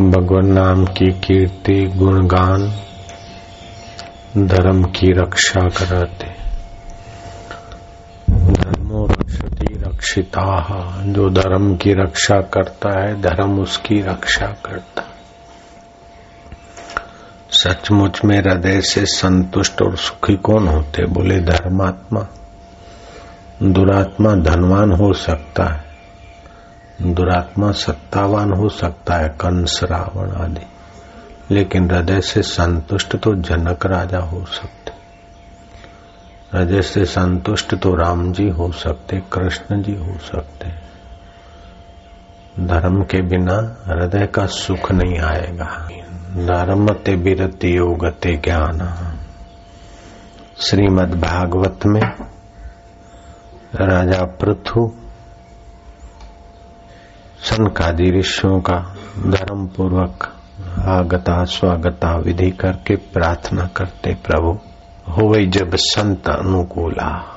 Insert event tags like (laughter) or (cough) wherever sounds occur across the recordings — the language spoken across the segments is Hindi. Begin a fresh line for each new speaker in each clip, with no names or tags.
भगवान नाम की कीर्ति, गुणगान, धर्म की रक्षा कराते। धर्मो रक्षति रक्षिता। जो धर्म की रक्षा करता है, धर्म उसकी रक्षा करता। सचमुच में हृदय से संतुष्ट और सुखी कौन होते? बोले, धर्मात्मा। दुरात्मा धनवान हो सकता है। दुरात्मा सत्तावान हो सकता है, कंस रावण आदि। लेकिन हृदय से संतुष्ट तो जनक राजा हो सकते। हृदय से संतुष्ट तो राम जी हो सकते, कृष्ण जी हो सकते। धर्म के बिना हृदय का सुख नहीं आएगा। धर्म ते बिरति योगते ज्ञान। श्रीमद भागवत में राजा पृथु सनकादि ऋषियों का धर्म पूर्वक आगता, स्वागता विधि करके प्रार्थना करते प्रभु। हो वही जब संत अनुकूला।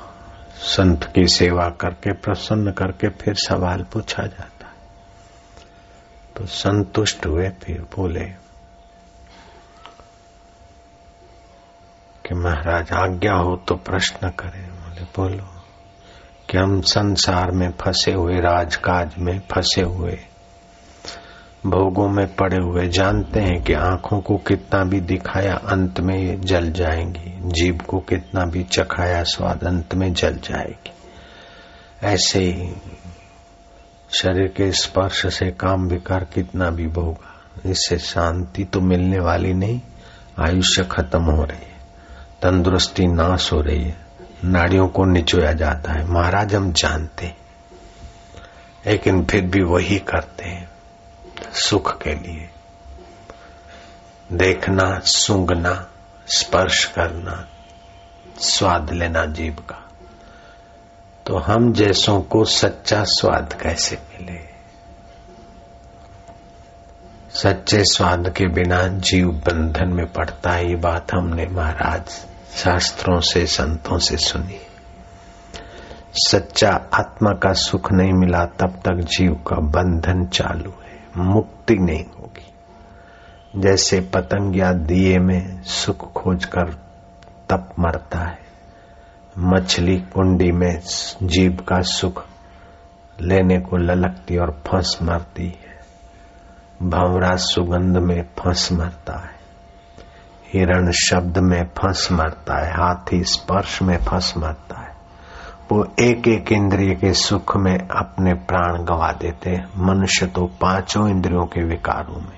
संत की सेवा करके, प्रसन्न करके फिर सवाल पूछा जाता है। तो संतुष्ट हुए फिर बोले कि महाराज, आज्ञा हो तो प्रश्न करें। बोले, बोलो। कि हम संसार में फंसे हुए, राजकाज में फंसे हुए, भोगों में पड़े हुए, जानते हैं कि आँखों को कितना भी दिखाया, अंत में जल जाएँगी। जीव को कितना भी चखाया, स्वाद अंत में जल जाएगी। ऐसे ही शरीर के स्पर्श से काम विकार कितना भी भोगा, इससे शांति तो मिलने वाली नहीं, आयुष्य खत्म हो रही है, तंदुरुस्ती नाश हो रही है। नाड़ियों को निचोया जाता है। महाराज, हम जानते लेकिन फिर भी वही करते हैं, सुख के लिए। देखना, सूंघना, स्पर्श करना, स्वाद लेना जीव का। तो हम जैसों को सच्चा स्वाद कैसे मिले? सच्चे स्वाद के बिना जीव बंधन में पड़ता है, ये बात हमने महाराज शास्त्रों से, संतों से सुनी। सच्चा आत्मा का सुख नहीं मिला, तब तक जीव का बंधन चालू है, मुक्ति नहीं होगी। जैसे पतंग या दिए में सुख खोजकर तप मरता है, मछली कुंडी में जीव का सुख लेने को ललकती और फंस मरती है, भंवरा सुगंध में फंस मरता है। हिरण शब्द में फंस मरता है, हाथी स्पर्श में फंस मरता है। वो एक एक इंद्रिय के सुख में अपने प्राण गवा देते मनुष्य तो पाँचों इंद्रियों के विकारों में।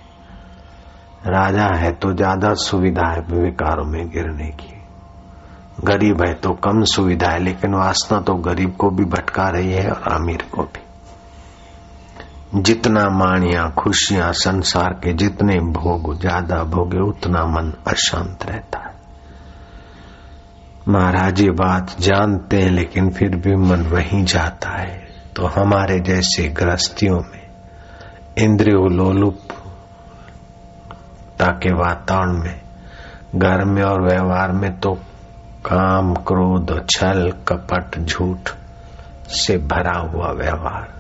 राजा है तो ज़्यादा सुविधा है विकारों में गिरने की। गरीब है तो कम सुविधा है, लेकिन वासना तो गरीब को भी भटका रही है और अमीर को भी। जितना मानिया खुशियाँ संसार के जितने भोग ज़्यादा भोगे, उतना मन अशांत रहता है। महाराज, ये बात जानते हैं, लेकिन फिर भी मन वहीं जाता है। तो हमारे जैसे ग्रस्तियों में इंद्रियो लोलुप ताके वातावरण में, घर में और व्यवहार में तो काम, क्रोध, छल, कपट, झूठ से भरा हुआ व्यवहार।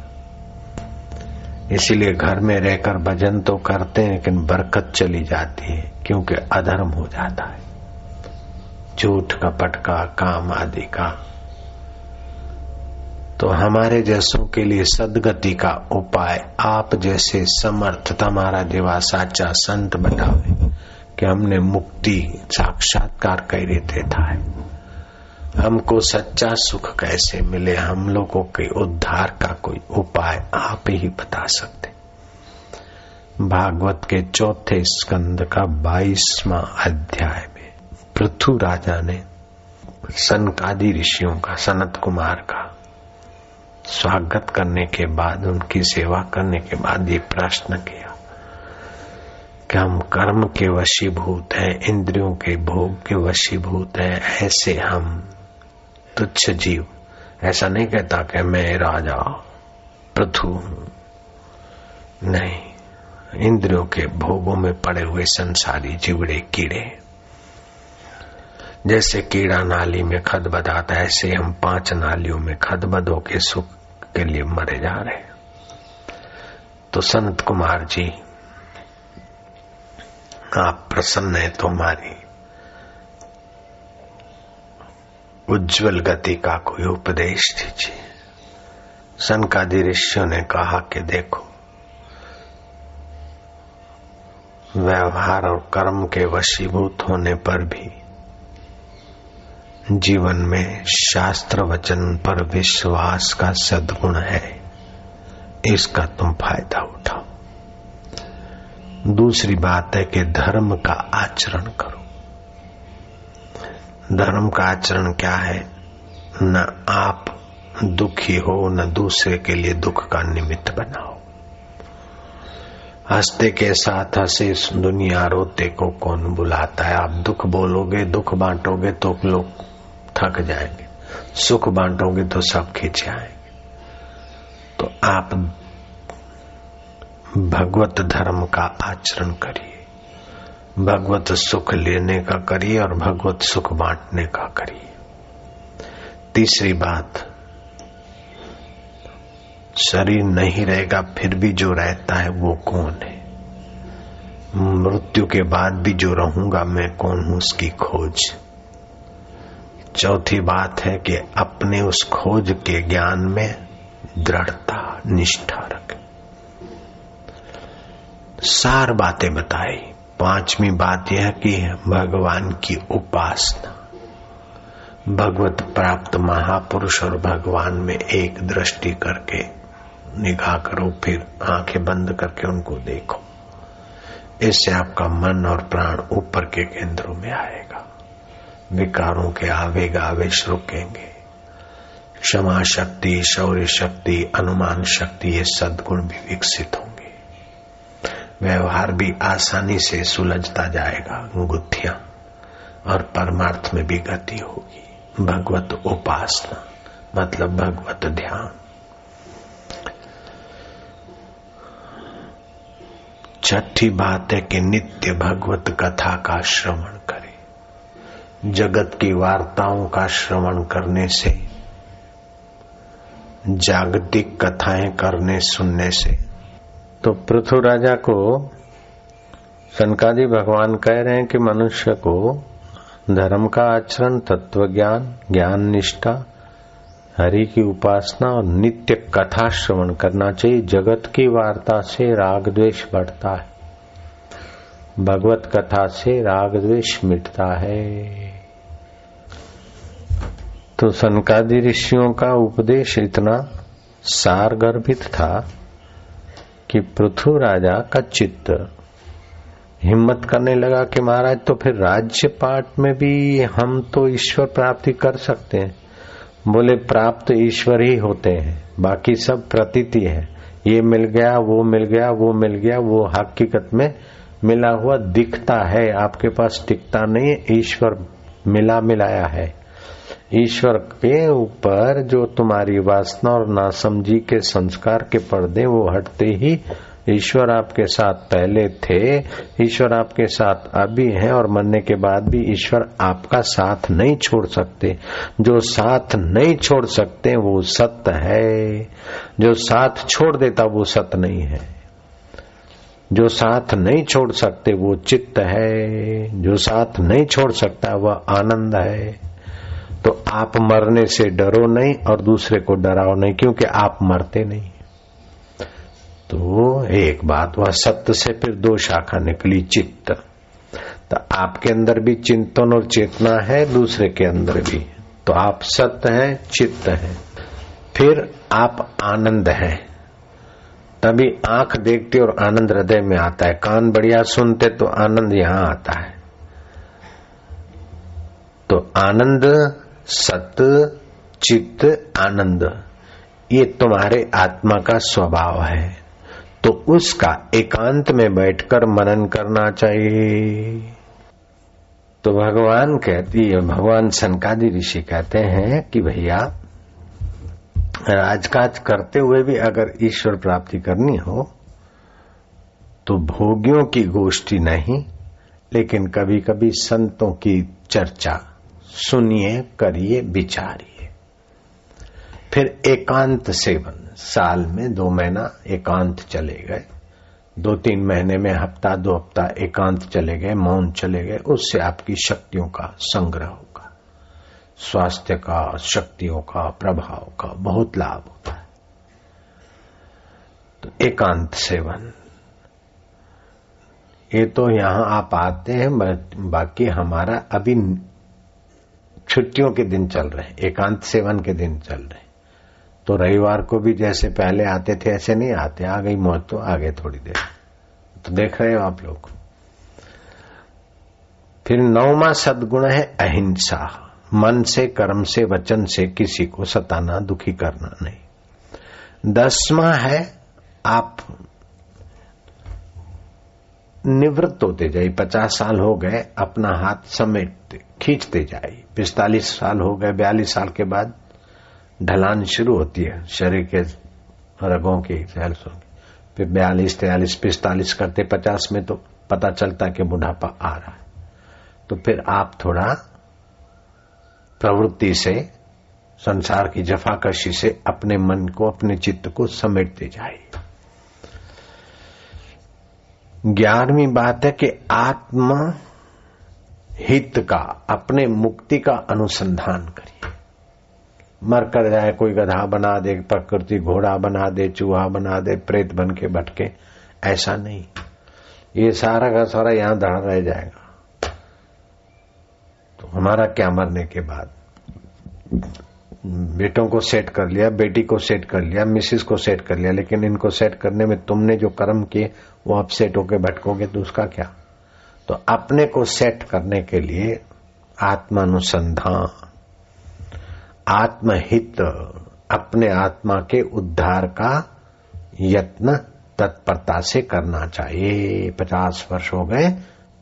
इसीलिए घर में रहकर भजन तो करते हैं, लेकिन बरकत चली जाती है, क्योंकि अधर्म हो जाता है। झूठ कपट का काम आदि का। तो हमारे जैसों के लिए सदगति का उपाय, आप जैसे समर्थ हमारा देवा साचा संत बतावे कि हमने मुक्ति साक्षात्कार कर देता है। हमको सच्चा सुख कैसे मिले? हम लोगों के उद्धार का कोई उपाय आप ही बता सकते। भागवत के चौथे स्कंद का बाईसवा अध्याय में पृथु राजा ने सनकादि ऋषियों का, सनत कुमार का स्वागत करने के बाद, उनकी सेवा करने के बाद ये प्रश्न किया कि हम कर्म के वशीभूत हैं, इंद्रियों के भोग के वशीभूत हैं, ऐसे हम तुच्छ जीव। ऐसा नहीं कहता कि मैं राजा, पृथु। नहीं, इंद्रियों के भोगों में पड़े हुए संसारी जीवड़े कीड़े। जैसे कीड़ा नाली में खद बदाता है, ऐसे हम पाँच नालियों में खद बदो के सुख के लिए मरे जा रहे तो संत कुमार जी, आप प्रसन्न है तो हमारी उज्जवल गति का कोई उपदेश दीजिए। सनकादि ऋषियों ने कहा कि देखो, व्यवहार और कर्म के वशीभूत होने पर भी जीवन में शास्त्र वचन पर विश्वास का सद्गुण है, इसका तुम फ़ायदा उठाओ। दूसरी बात है कि धर्म का आचरण करो। धर्म का आचरण क्या है? न आप दुखी हो, न दूसरे के लिए दुख का निमित्त बनाओ। हँसते के साथ हंसे दुनिया, रोते को कौन बुलाता है? आप दुख बोलोगे, दुख बांटोगे तो लोग थक जाएँगे। सुख बांटोगे तो सब खींच आएँगे। तो आप भगवत धर्म का आचरण करिए। भगवत सुख लेने का करिए और भगवत सुख बांटने का करिए। तीसरी बात, शरीर नहीं रहेगा, फिर भी जो रहता है वो कौन है? मृत्यु के बाद भी जो रहूँगा मैं कौन हूँ उसकी खोज? चौथी बात है कि अपने उस खोज के ज्ञान में दृढ़ता, निष्ठा रखें। सार बातें बताई। पांचवी बात यह कि भगवान की उपासना। भगवत प्राप्त महापुरुष और भगवान में एक दृष्टि करके निगाह करो, फिर आँखें बंद करके उनको देखो। इससे आपका मन और प्राण ऊपर के केंद्रों में आएगा। विकारों के आवेग आवेश रुकेंगे। क्षमा शक्ति, शौर्य शक्ति, अनुमान शक्ति, ये सदगुण भी विकसित होंगे। व्यवहार भी आसानी से सुलझता जाएगा, गुत्थियाँ, और परमार्थ में भी गति होगी। भगवत उपासना मतलब भगवत ध्यान। छठी बात है कि नित्य भगवत कथा का श्रवण करें। जगत की वार्ताओं का श्रवण करने से, जागतिक कथाएँ करने सुनने से तो पृथु राजा को सनकादि भगवान कह रहे हैं कि मनुष्य को धर्म का आचरण तत्व ज्ञान ज्ञान निष्ठा हरि की उपासना और नित्य कथा श्रवण करना चाहिए। जगत की वार्ता से राग द्वेष बढ़ता है। भगवत कथा से राग द्वेष मिटता है। तो सनकादि ऋषियों का उपदेश इतना सार गर्भित था कि पृथु राजा का चित्त। हिम्मत करने लगा कि महाराज तो फिर राज्य पाठ में भी हम तो ईश्वर प्राप्ति कर सकते हैं। बोले, प्राप्त ईश्वर ही होते हैं, बाकी सब प्रतीति है। ये मिल गया, वो मिल गया, वो मिल गया, वो हकीकत में मिला हुआ दिखता है। आपके पास टिकता नहीं ईश्वर मिला मिलाया है। ईश्वर के ऊपर जो तुम्हारी वासना और नासमझी के संस्कार के पर्दे, वो हटते ही ईश्वर आपके साथ पहले थे, ईश्वर आपके साथ अभी है और मरने के बाद भी ईश्वर आपका साथ नहीं छोड़ सकते। जो साथ नहीं छोड़ सकते, वो सत्य है। जो साथ छोड़ देता, वो सत्य नहीं है। जो साथ नहीं छोड़ सकते, वो चित्त है। जो साथ नहीं छोड़ सकता, वह आनंद है। तो आप मरने से डरो नहीं और दूसरे को डराओ नहीं, क्योंकि आप मरते नहीं। तो एक बात वह सत्य से फिर दो शाखा निकली, चित्त। तो आपके अंदर भी चिंतन और चेतना है, दूसरे के अंदर भी। तो आप सत्य है, चित्त है। फिर आप आनंद है। तभी आँख देखती और आनंद हृदय में आता है। कान बढ़िया सुनते तो आनंद यहाँ आता है। तो आनंद सत्य चित्त, आनंद। ये तुम्हारे आत्मा का स्वभाव है। तो उसका एकांत में बैठकर मनन करना चाहिए। तो भगवान कहती है, भगवान सनकादि ऋषि कहते हैं कि भैया, राजकाज करते हुए भी अगर ईश्वर प्राप्ति करनी हो तो भोगियों की गोष्ठी नहीं, लेकिन कभी कभी संतों की चर्चा। सुनिए, करिए, विचारिए। फिर एकांत सेवन साल में दो महीना एकांत चले गए। दो तीन महीने में हफ़्ता, दो हफ़्ता एकांत चले गए, मौन चले गए, उससे आपकी शक्तियों का संग्रह होगा। स्वास्थ्य का, शक्तियों का, प्रभाव का बहुत लाभ होता है। तो एकांत सेवन ये तो यहाँ आप आते हैं बाकी हमारा अभी छुट्टियों के दिन चल रहे एकांत सेवन के दिन चल रहे तो रविवार को भी जैसे पहले आते थे, ऐसे नहीं आते, आ गई मौत तो आ गए थोड़ी देर। तो देख रहे हो आप लोग। फिर नौवा सदगुण है अहिंसा। मन से, कर्म से, वचन से किसी को सताना, दुखी करना नहीं। दसवा है आप निवृत्त होते जाइए पचास साल हो गए, अपना हाथ समेटते खींचते जाइए पिस्तालीस साल हो गए, बयालीस साल के बाद ढलान शुरू होती है, शरीर के रगों की सेल्सों की। फिर बयालीस तैयालीस पिस्तालीस करते, पचास में तो पता चलता कि बुढ़ापा आ रहा है। तो फिर आप थोड़ा प्रवृत्ति से, संसार की जफाकशी से अपने मन को, अपने चित्त को समेटते जाइए ग्यारहवीं बात है कि आत्मा हित का, अपने मुक्ति का अनुसंधान करिए। मर कर जाए, कोई गधा बना दे, प्रकृति घोड़ा बना दे, चूहा बना दे, प्रेत बन के भटके, ऐसा नहीं। ये सारा का सारा यहाँ दड़ा रह जाएगा। तो हमारा क्या मरने के बाद? बेटों को सेट कर लिया, बेटी को सेट कर लिया, मिसिस को सेट कर लिया, लेकिन इनको सेट करने में तुमने जो कर्म किए, वो आप सेट होके भटकोगे तो उसका क्या? तो अपने को सेट करने के लिए आत्मानुसंधान, आत्महित, अपने आत्मा के उद्धार का यत्न तत्परता से करना चाहिए। पचास वर्ष हो गए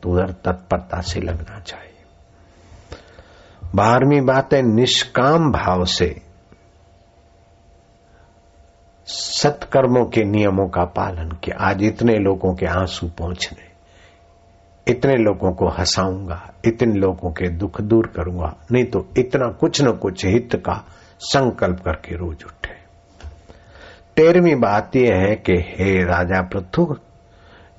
तो उधर तत्परता से लगना चाहिए। बारहवीं बात है निष्काम भाव से सत्कर्मों के नियमों का पालन किया। आज इतने लोगों के आँसू पहुँचने इतने लोगों को हंसाऊँगा, इतने लोगों के दुख दूर करूँगा, नहीं तो इतना कुछ न कुछ हित का संकल्प करके रोज उठे। तेरहवीं बात यह है कि हे राजा पृथु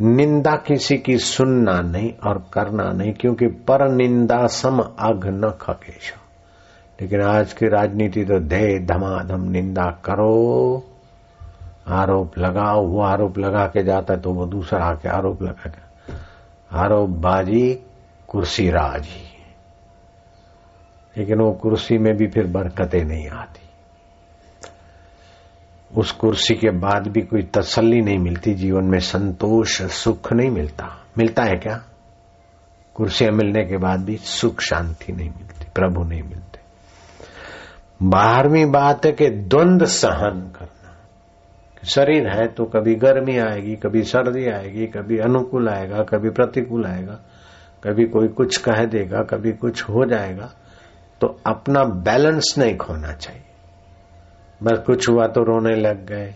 निंदा किसी की सुनना नहीं और करना नहीं, क्योंकि पर निंदा सम अघ न खकेश लेकिन आज की राजनीति तो धे धमाधम निंदा करो। आरोप लगाओ, वो आरोप लगा के जाता है तो वो दूसरा आके आरोप लगा के। आरोप बाजी कुर्सी राज़ी। लेकिन वो कुर्सी में भी फिर बरकतें नहीं आती। उस कुर्सी के बाद भी कोई तसल्ली नहीं मिलती, जीवन में संतोष, सुख नहीं मिलता। मिलता है क्या? कुर्सियाँ मिलने के बाद भी सुख, शांति नहीं मिलती, प्रभु नहीं मिलते। बारहवीं बात है कि द्वंद सहन करना। शरीर है तो कभी गर्मी आएगी, कभी सर्दी आएगी, कभी अनुकूल आएगा, कभी प्रतिकूल आएगा, कभी कोई कुछ कह देगा, कभी कुछ हो जाएगा तो अपना बैलेंस नहीं खोना चाहिए। बस कुछ हुआ तो रोने लग गए।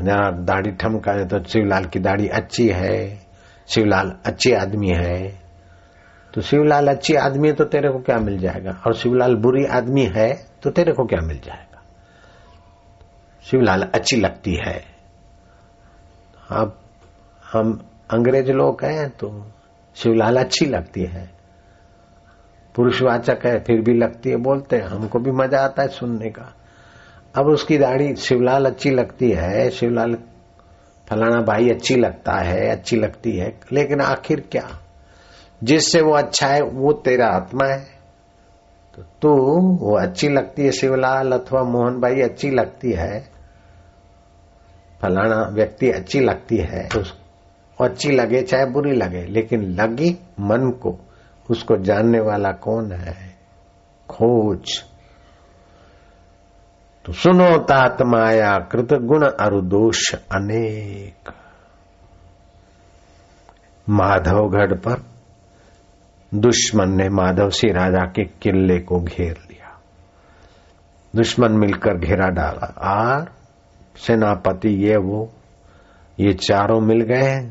जरा दाढ़ी ठमका तो शिवलाल की दाढ़ी अच्छी है। शिवलाल अच्छी आदमी है। तो शिवलाल अच्छी आदमी है तो तेरे को क्या मिल जाएगा? और शिवलाल बुरी आदमी है तो तेरे को क्या मिल जाएगा? शिवलाल अच्छी लगती है। अब हम अंग्रेज़ लोग हैं तो शिवलाल अच्छी लगती है। पुरुषवाचक है, फिर भी लगती है, बोलते हैं, हमको भी मज़ा आता है सुनने का। अब उसकी दाढ़ी शिवलाल अच्छी लगती है, शिवलाल, फलाना भाई अच्छी लगता है, अच्छी लगती है, लेकिन आखिर क्या? जिससे वो अच्छा है, वो तेरा आत्मा है। तो तू, वो अच्छी लगती है शिवलाल, अथवा मोहन भाई अच्छी लगती है, फलाना व्यक्ति अच्छी लगती है तो अच्छी लगे चाहे बुरी लगे, लेकिन लगी मन को, उसको जानने वाला कौन है? खोज। तो सुनो तात माया कृत गुण अरुदोष अनेक। माधवगढ़ पर दुश्मन ने माधव सिंह राजा के किले को घेर लिया। दुश्मन मिलकर घेरा डाला। और सेनापति ये वो, ये चारों मिल गए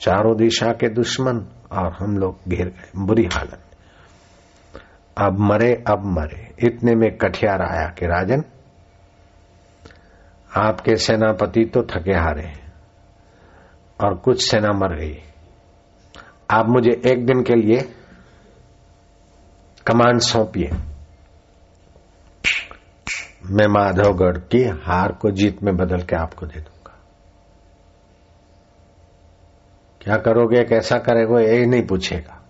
चारों दिशा के दुश्मन और हम लोग घिर गए। बुरी हालत। अब मरे अब मरे। इतने में कठियार आया कि राजन आपके सेनापति तो थके हारे और कुछ सेना मर गई। आप मुझे एक दिन के लिए कमांड सौंपिए। मैं माधवगढ़ की हार को जीत में बदल के आपको दे दूँगा। क्या करोगे कैसा करेगा, ये नहीं पूछेगा।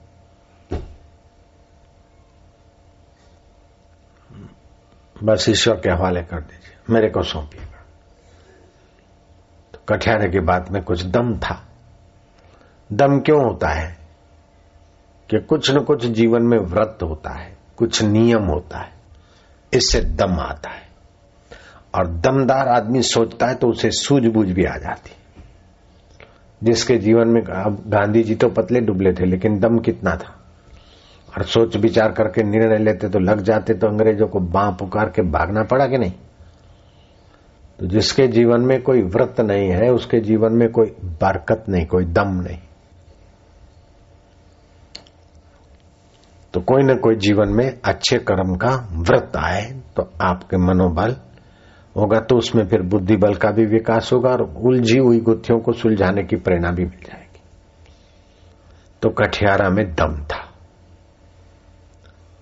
बस ईश्वर के हवाले कर दीजिए, मेरे को सौंपिएगा तो कठियारे की बात में कुछ दम था। दम क्यों होता है? कि कुछ न कुछ जीवन में व्रत होता है, कुछ नियम होता है, इससे दम आता है। और दमदार आदमी सोचता है तो उसे सूझबूझ भी आ जाती जिसके जीवन में अब गांधी जी तो पतले डुबले थे, लेकिन दम कितना था? और सोच विचार करके निर्णय लेते तो लग जाते तो अंग्रेज़ों को बां पुकार के भागना पड़ा कि नहीं? तो जिसके जीवन में कोई व्रत नहीं है, उसके जीवन में कोई बरकत नहीं, कोई दम नहीं। तो कोई ना कोई जीवन में अच्छे कर्म का व्रत आए तो आपके मनोबल होगा तो उसमें फिर बुद्धि बल का भी विकास होगा और उलझी हुई गुत्थियों को सुलझाने की प्रेरणा भी मिल जाएगी। तो कठियारा में दम था।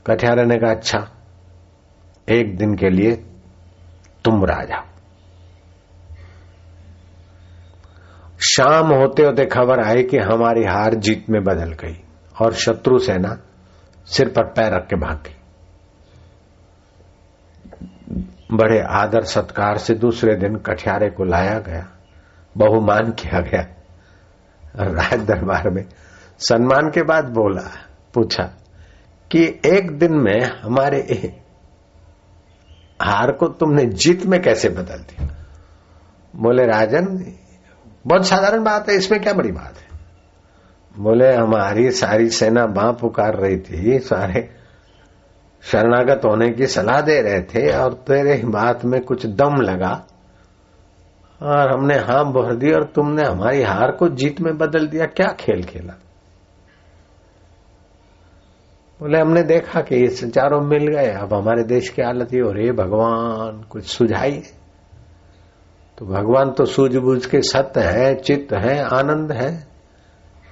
कठियारा ने कहा अच्छा एक दिन के लिए तुम राजा शाम होते होते खबर आई कि हमारी हार जीत में बदल गई और शत्रु सेना सिर पर पैर रख के भाग गई। बड़े आदर सत्कार से दूसरे दिन कठियारे को लाया गया, बहुमान किया गया। राज दरबार में सम्मान के बाद बोला, पूछा कि एक दिन में हमारे हार को तुमने जीत में कैसे बदल दिया? बोले, राजन बहुत साधारण बात है, इसमें क्या बड़ी बात है? बोले, हमारी सारी सेना बां पुकार रही थी, सारे शरणागत होने की सलाह दे रहे थे और तेरे बात में कुछ दम लगा और हमने हाँ भर दी और तुमने हमारी हार को जीत में बदल दिया, क्या खेल खेला? बोले, हमने देखा कि ये चारों मिल गए, अब हमारे देश की हालत ये हो रही है, भगवान, कुछ सुझाई तो भगवान तो सूझबूझ के सत्य है चित्त है आनंद है।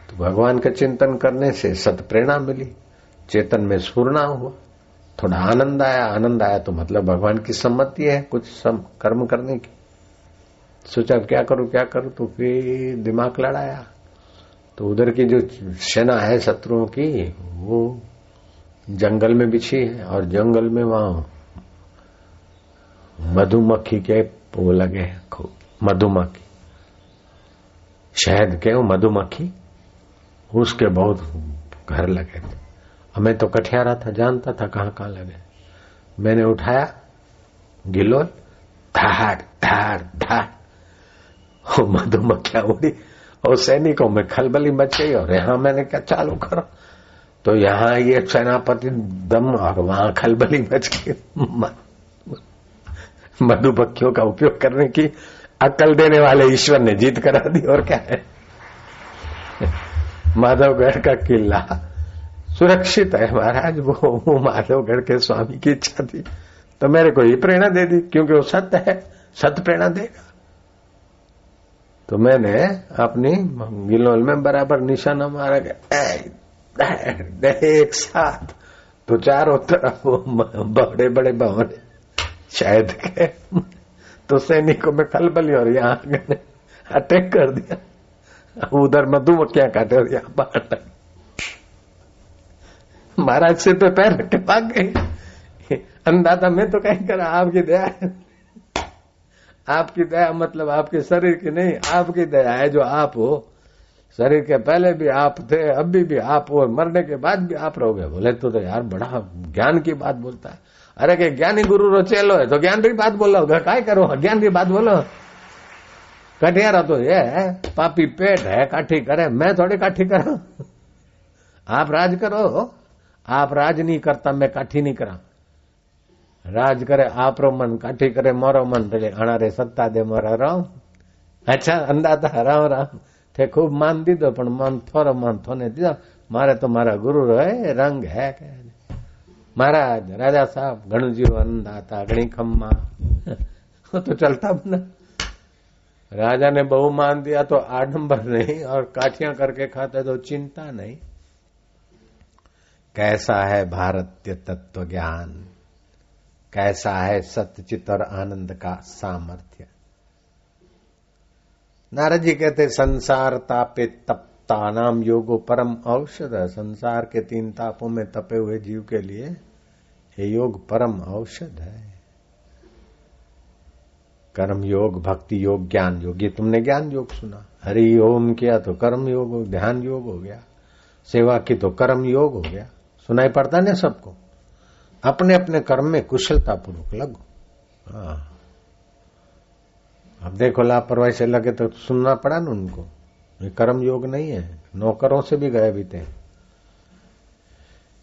तो भगवान का चिंतन करने से सत प्रेरणा मिली चेतन में स्फूर्णा हुआ। थोड़ा आनंद आया आनंद आया तो मतलब भगवान की सम्मति है कुछ सम, कर्म करने की। सोचा क्या करूँ क्या करूँ तो फिर दिमाग लड़ाया। तो उधर की जो सेना है शत्रुओं की वो जंगल में बिछी है और जंगल में वहाँ मधुमक्खी के वो लगे मधुमक्खी। शहद के वो मधुमक्खी, उसके बहुत घर लगे थे। हमें तो कठियारा था, जानता था कहाँ कहाँ लगे मैंने उठाया, गिलोल धाड़ धाड़ धाड़ मधुमक्खिया उड़ी, और सैनिकों में खलबली मच गई और यहाँ मैंने क्या चालू करो। तो यहाँ ये सेनापति दम और वहाँ खलबली मच गई। मधुमक्खियों का उपयोग करने की अकल देने वाले ईश्वर ने जीत करा दी और क्या है? माधवगढ़ का किला सुरक्षित है महाराज वो, वो माधवगढ़ के स्वामी की इच्छा थी तो मेरे को ये प्रेरणा दे दी क्योंकि वो सत्य है सत्य प्रेरणा देगा। तो मैंने अपनी गिलोल में बराबर निशाना मारा गया एक साथ। तो चारों तरफ़ बड़े बड़े भवन शायद के तो सैनिकों में खलबली और यहाँ अटैक कर दिया। उधर मधुमक्खियाँ काटे और यहाँ बाहर महाराज से तो पैर के भाग गए। अंदाज़ा मैं तो कहीं करा आपकी दया है। आपकी दया मतलब आपके शरीर की नहीं आपकी दया है जो आप हो। शरीर के पहले भी आप थे अभी भी आप हो मरने के बाद भी आप रहोगे। बोले तो, तो यार बड़ा ज्ञान की बात बोलता है। ज्ञानी गुरु रो चेलो है तो ज्ञान की बात बोलो। काय करो? ज्ञान की बात बोलो। कटियारा तो ये है? पापी पेट है, काठी करे। मैं थोड़ी काठी करा? आप राज करो। आप राज नहीं करता, मैं काठी नहीं करा। राज करे, आप रो मन, काठी करे, मोरो मन तो अणारे सत्ता दे मोरा राम अच्छा अंदाज़ा, राम राम। थे खूब मान दीदो, पण मन थोड़ो मन थोने दीदो। मारे तो मारा गुरु रहे रंग है महाराज, राजा साहब घणु जीवन दाता घणी खम्मा (laughs) वो तो चलता बना। राजा ने बहु मान दिया तो आडंबर नहीं और काठियाँ करके खाते तो चिंता नहीं। कैसा है भारतीय तत्व ज्ञान कैसा है सत्यचित और आनंद का सामर्थ्य? नारद जी कहते, संसार तापे तपता नाम योगो परम औषध है। संसार के तीन तापों में तपे हुए जीव के लिए ये योग परम औषध है। कर्म योग, भक्ति योग, ज्ञान योग, ये तुमने ज्ञान योग सुना। हरि ओम किया तो कर्म योग हो, ध्यान योग हो गया। सेवा की तो कर्म योग हो गया। सुनाई पड़ता ना सबको? अपने अपने कर्म में कुशलता पूर्वक लगो। हाँ। अब देखो, लापरवाही से लगे तो सुनना पड़ा ना उनको। ये कर्म योग नहीं है, नौकरों से भी गए बीते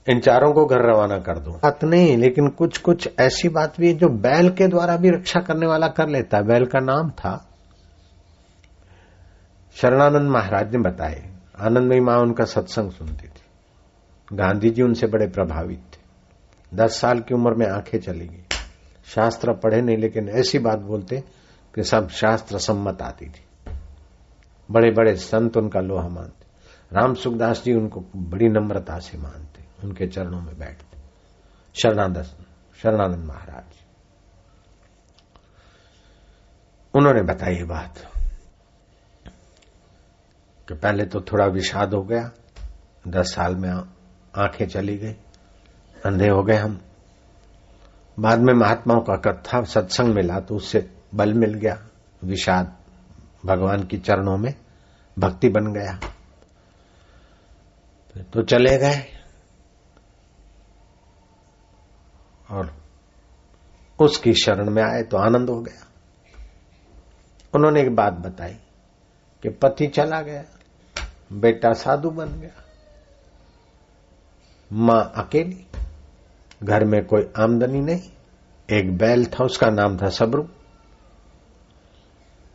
इन चारों को घर रवाना कर दो। बात नहीं, लेकिन कुछ कुछ ऐसी बात भी है जो बैल के द्वारा भी रक्षा करने वाला कर लेता है। बैल का नाम था शरणानंद महाराज ने बताए आनंदमयी माँ उनका सत्संग सुनती थी। गांधी जी उनसे बड़े प्रभावित थे। दस साल की उम्र में आँखें चली गई। शास्त्र पढ़े नहीं, लेकिन ऐसी बात बोलते कि सब शास्त्र सम्मत आती थी। बड़े बड़े संत उनका लोहा मानते। राम सुखदास जी उनको बड़ी नम्रता से मानते, उनके चरणों में बैठते। शरणानंद शरणानंद महाराज। उन्होंने बताई बात कि पहले तो थोड़ा विषाद हो गया, दस साल में आँखें चली गई, अंधे हो गए हम। बाद में महात्माओं का कथा सत्संग मिला तो उससे बल मिल गया, विषाद। भगवान की चरणों में भक्ति बन गया। तो चले गए। और उसकी शरण में आए तो आनंद हो गया। उन्होंने एक बात बताई कि पति चला गया, बेटा साधु बन गया। माँ अकेली, घर में कोई आमदनी नहीं, एक बैल था, उसका नाम था सबरू।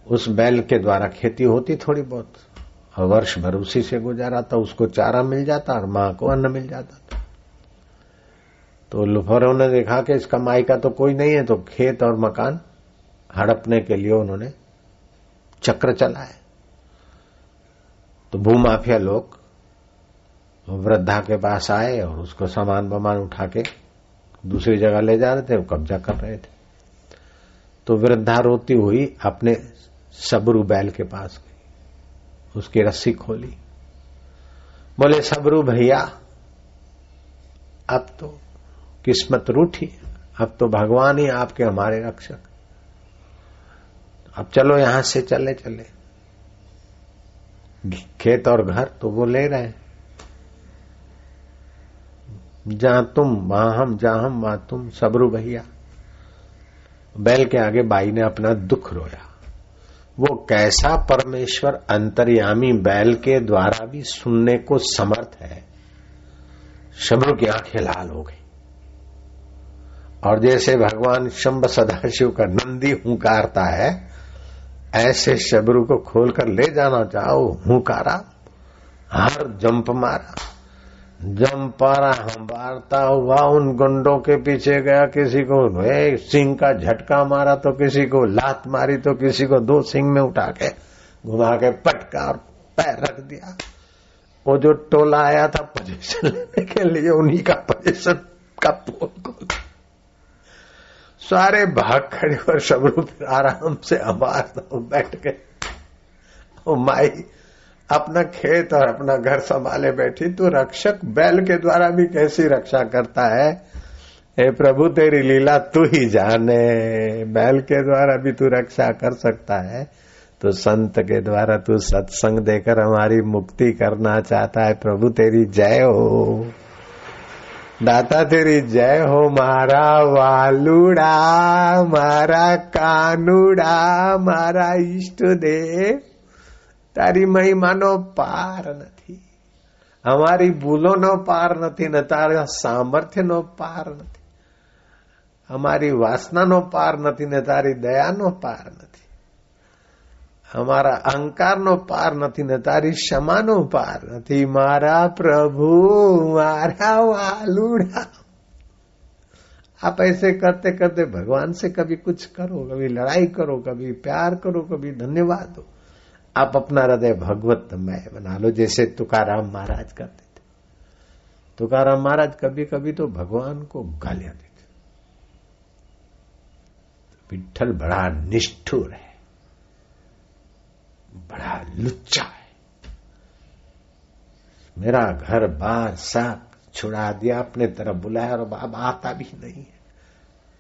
उस बैल के द्वारा खेती होती थोड़ी बहुत। और वर्ष भर उसी से गुजारा था, उसको चारा मिल जाता और माँ को अन्न मिल जाता था। तो लुफरों ने देखा कि इसका कमाई का तो कोई नहीं है तो खेत और मकान हड़पने के लिए उन्होंने चक्र चलाए। तो भूमाफिया लोग वृद्धा के पास आए और उसको सामान बमान उठा के दूसरी जगह ले जा रहे थे, वो कब्जा कर रहे थे। तो वृद्धा रोती हुई अपने सबरू बैल के पास गई। उसकी रस्सी खोली। बोले, सबरू भैया, अब तो किस्मत रूठी, अब तो भगवान ही आपके हमारे रक्षक। अब चलो यहाँ से चले चले। खेत और घर तो वो ले रहे जहाँ तुम, वहाँ हम, जहाँ हम, वहाँ तुम, सबरू भैया। बैल के आगे बाई ने अपना दुख रोया। वो कैसा परमेश्वर अंतर्यामी बैल के द्वारा भी सुनने को समर्थ है? शब्र की आँखें लाल हो गई। और जैसे भगवान शंभ सदाशिव का नंदी हुंकारता है, ऐसे शबरू को खोलकर ले जाना चाहो, हुकारा, हर जंप मारा। जंपारा हंबारता हुआ उन गुंडों के पीछे गया, किसी को सिंह का झटका मारा तो किसी को, लात मारी तो किसी को, दो सिंह में उठा के घुमा के पटका और पैर रख दिया। वो जो टोला आया था पोजिशन लेने के लिए, उन्हीं का पोजीशन का पोल सारे भाग खड़े और शबरू आराम से अमार बैठ गए। माई अपना खेत और अपना घर संभाले बैठी तो रक्षक बैल के द्वारा भी कैसी रक्षा करता है? हे प्रभु, तेरी लीला तू ही जाने। बैल के द्वारा भी तू रक्षा कर सकता है। तो संत के द्वारा तू सत्संग देकर हमारी मुक्ति करना चाहता है। प्रभु, तेरी जय हो। दाता, तेरी जय हो। मारा वालुड़ा, मारा कानुड़ा, मारा इष्ट देव। તારી મહિમાનો પાર નથી અમારી ભૂલોનો પાર નથી ને તારા સામર્થ્યનો પાર નથી અમારી વાસનાનો પાર નથી ને તારી દયાનો પાર નથી અમારા અહંકારનો પાર નથી ને તારી ક્ષમાનો પાર નથી મારા પ્રભુ મારા વાલુડા आप ऐसे करते करते भगवान से कभी कुछ करो कभी लड़ाई करो कभी प्यार करो कभी धन्यवाद दो आप अपना हृदय भगवतमय बना लो, जैसे तुकाराम महाराज करते थे। तुकाराम महाराज कभी कभी तो भगवान को गालियाँ देते विठल बड़ा निष्ठुर है, बड़ा लुच्चा है। मेरा घर बार सब छुड़ा दिया, अपने तरफ़ बुलाया और अब आता भी नहीं है।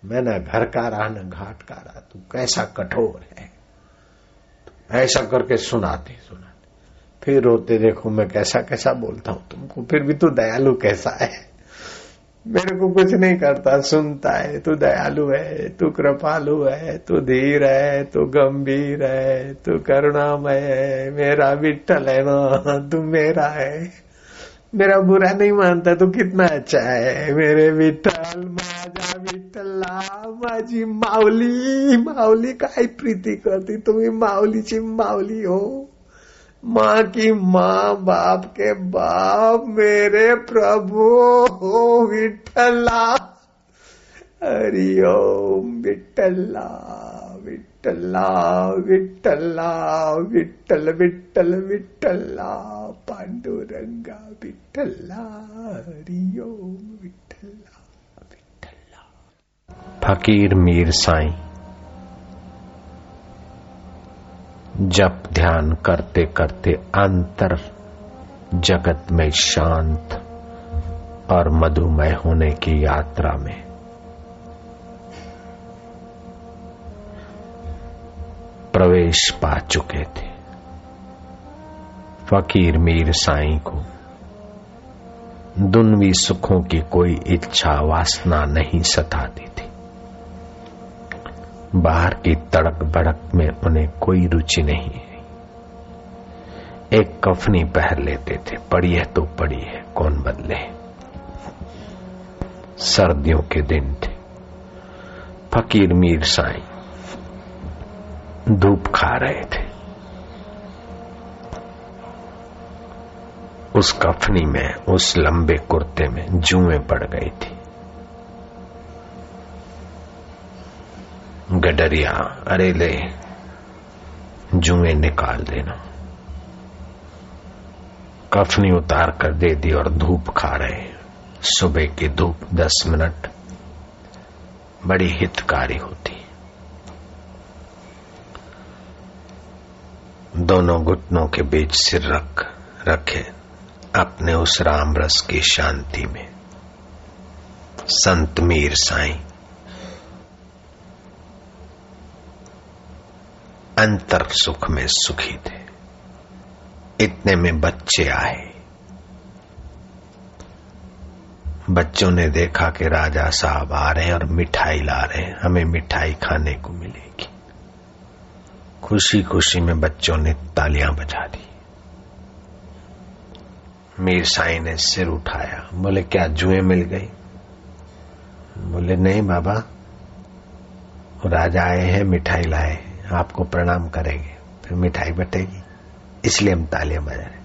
मैं न घर का रहा न घाट का रहा तू कैसा कठोर है। ऐसा करके सुनाते सुनाते। फिर रोते, देखो, मैं कैसा कैसा बोलता हूँ तुमको, फिर भी तू दयालु कैसा है? मेरे को कुछ नहीं करता, सुनता है, तू दयालु है, तू कृपालु है, तू धीर है, तू गंभीर है, तू करुणामय है, मेरा विठल है ना, तू मेरा है। मेरा बुरा नहीं मानता, तू कितना अच्छा है, मेरे माझा विठला माझी माऊली माऊली काय प्रीती करती? तुम्ही माऊलीची माऊली हो. माँ की माँ, बाप के बाप, मेरे प्रभु हो विठला हरिओम विठला विठला विठला विठल विठल विठला पांडुरंगा विठला हरिओम विठला
फकीर मीर साईं, जप ध्यान करते करते अंतर जगत में शांत और मधुमय होने की यात्रा में। प्रवेश पा चुके थे। फकीर मीर साईं को दुनवी सुखों की कोई इच्छा वासना नहीं सताती थी। बाहर की तड़क भड़क में उन्हें कोई रुचि नहीं एक कफनी पहन लेते थे। पड़ी है तो पड़ी है। कौन बदले? सर्दियों के दिन थे। फकीर मीर साई धूप खा रहे थे। उस कफनी में, उस लंबे कुर्ते में जुएँ पड़ गई थी। गडरिया, अरे ले जुए निकाल देना। कफनी उतार कर दे दी और धूप खा रहे सुबह की धूप दस मिनट, बड़ी हितकारी होती। दोनों घुटनों के बीच सिर रख, रखे अपने उस राम रस की शांति में। संत मीर साईं। अंतर सुख में सुखी थे। इतने में बच्चे आए। बच्चों ने देखा कि राजा साहब आ रहे हैं और मिठाई ला रहे हैं। हमें मिठाई खाने को मिलेगी। खुशी खुशी में बच्चों ने तालियाँ बजा दी। मीर साई ने सिर उठाया। बोले, क्या जुए मिल गई? बोले, नहीं बाबा। राजा आए हैं, मिठाई लाए आपको प्रणाम करेंगे, फिर मिठाई बटेगी। इसलिए हम तालियाँ बजा रहे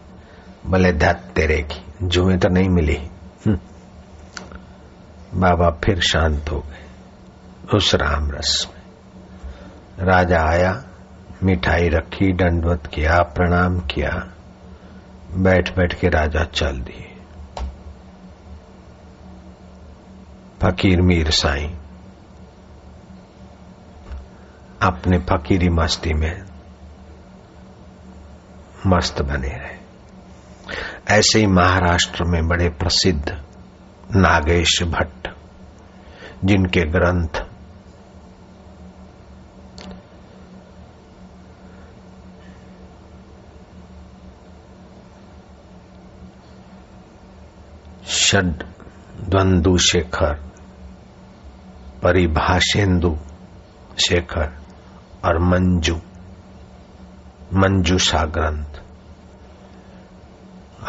बोले धत तेरे की, जुए तो नहीं मिली। हम्म। बाबा फिर शांत हो गए, उस राम रस में। राजा आया, मिठाई रखी, दंडवत किया, प्रणाम किया। बैठ बैठ के राजा चल दिए। फकीर मीर साईं अपने फकीरी मस्ती में मस्त बने रहे। ऐसे ही महाराष्ट्र में बड़े प्रसिद्ध नागेश भट्ट, जिनके ग्रंथ षड द्वंदु शेखर परिभाषेन्दु शेखर और मंजू। मंजूषा ग्रंथ।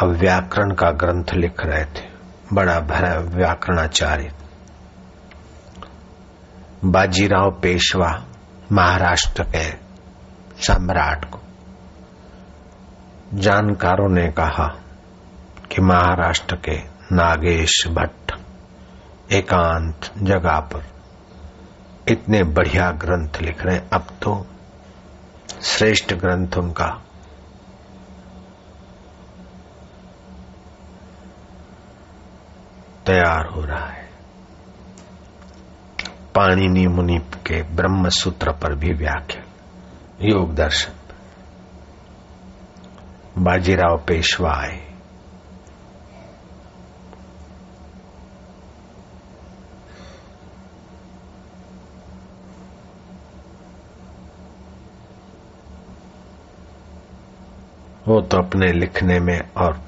अब व्याकरण का ग्रंथ लिख रहे थे। बड़ा भरा व्याकरणाचार्य। बाजीराव पेशवा, महाराष्ट्र के सम्राट को। जानकारों ने कहा कि महाराष्ट्र के नागेश भट्ट
एकांत जगह पर इतने बढ़िया ग्रंथ लिख रहे हैं। अब तो श्रेष्ठ ग्रंथ उनका। तैयार हो रहा है। पाणिनि मुनि के ब्रह्म सूत्र पर भी व्याख्या। योग दर्शन। बाजीराव पेशवा आए। वो तो अपने लिखने में और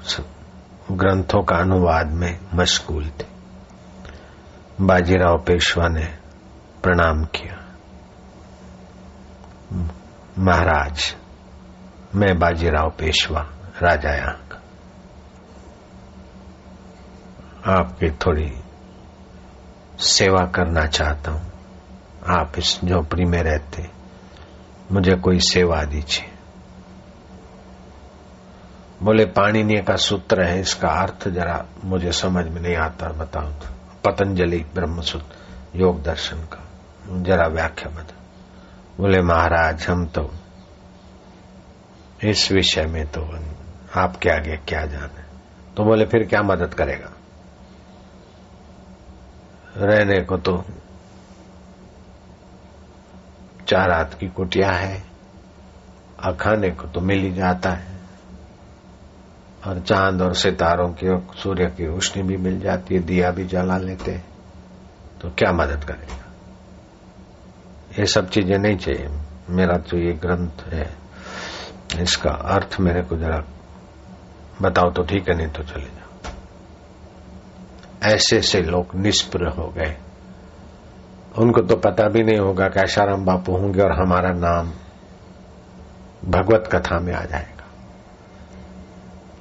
ग्रंथों का अनुवाद में मशगूल थे। बाजीराव पेशवा ने प्रणाम किया। महाराज, मैं बाजीराव पेशवा, राजा यहाँ का। आपकी थोड़ी सेवा करना चाहता हूँ। आप इस झोपड़ी में रहते, मुझे कोई सेवा दीजिए। बोले, पाणिनीय का सूत्र है, इसका अर्थ जरा मुझे समझ में नहीं आता बताओ तो। पतंजलि ब्रह्मसूत्र, योग दर्शन का। जरा व्याख्या बता बोले, महाराज, हम तो इस विषय में तो आपके आगे क्या जाने तो बोले, फिर क्या मदद करेगा? रहने को तो चार हाथ की कुटिया है, और खाने को तो मिल ही जाता है। और चाँद और सितारों की और सूर्य की रोशनी भी मिल जाती है, दिया भी जला लेते हैं। तो क्या मदद करेगा? ये सब चीज़ें नहीं चाहिए। मेरा तो ये ग्रंथ है। इसका अर्थ मेरे को जरा बताओ तो ठीक है, नहीं तो चले जाओ। ऐसे से लोग निष्प्र हो गए। उनको तो पता भी नहीं होगा कि आशाराम बापू होंगे और हमारा नाम भगवत कथा में आ जाएगा।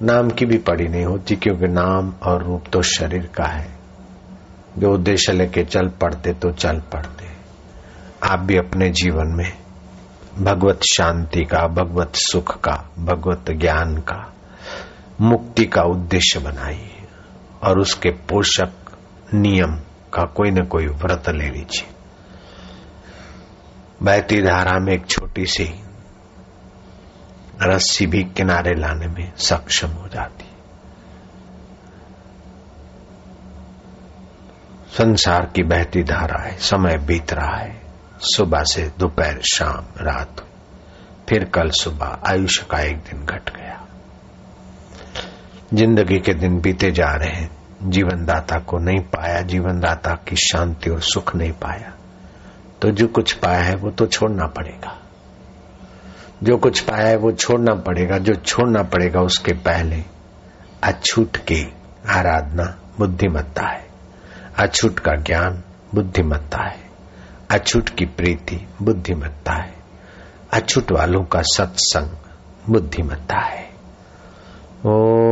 नाम की भी पड़ी नहीं होती, क्योंकि नाम और रूप तो शरीर का है। जो उद्देश्य लेके चल पड़ते तो चल पड़ते। आप भी अपने जीवन में भगवत शांति का, भगवत सुख का, भगवत ज्ञान का, मुक्ति का उद्देश्य बनाइए। और उसके पोषक नियम का कोई न कोई व्रत ले लीजिए। बहती धारा में एक छोटी सी रस्सी भी किनारे लाने में सक्षम हो जाती। संसार की बहती धारा है, समय बीत रहा है। सुबह से दोपहर, शाम, रात। फिर कल सुबह आयुष्य का एक दिन घट गया। ज़िंदगी के दिन बीते जा रहे हैं। जीवन दाता को नहीं पाया जीवन दाता की शांति और सुख नहीं पाया। तो जो कुछ पाया है, वो तो छोड़ना पड़ेगा। जो कुछ पाया है वो छोड़ना पड़ेगा, जो छोड़ना पड़ेगा उसके पहले। अछूट की आराधना बुद्धिमत्ता है। अछूट का ज्ञान बुद्धिमत्ता है। अछूट की प्रीति बुद्धिमत्ता है। अछूट वालों का सत्संग बुद्धिमत्ता है। ओ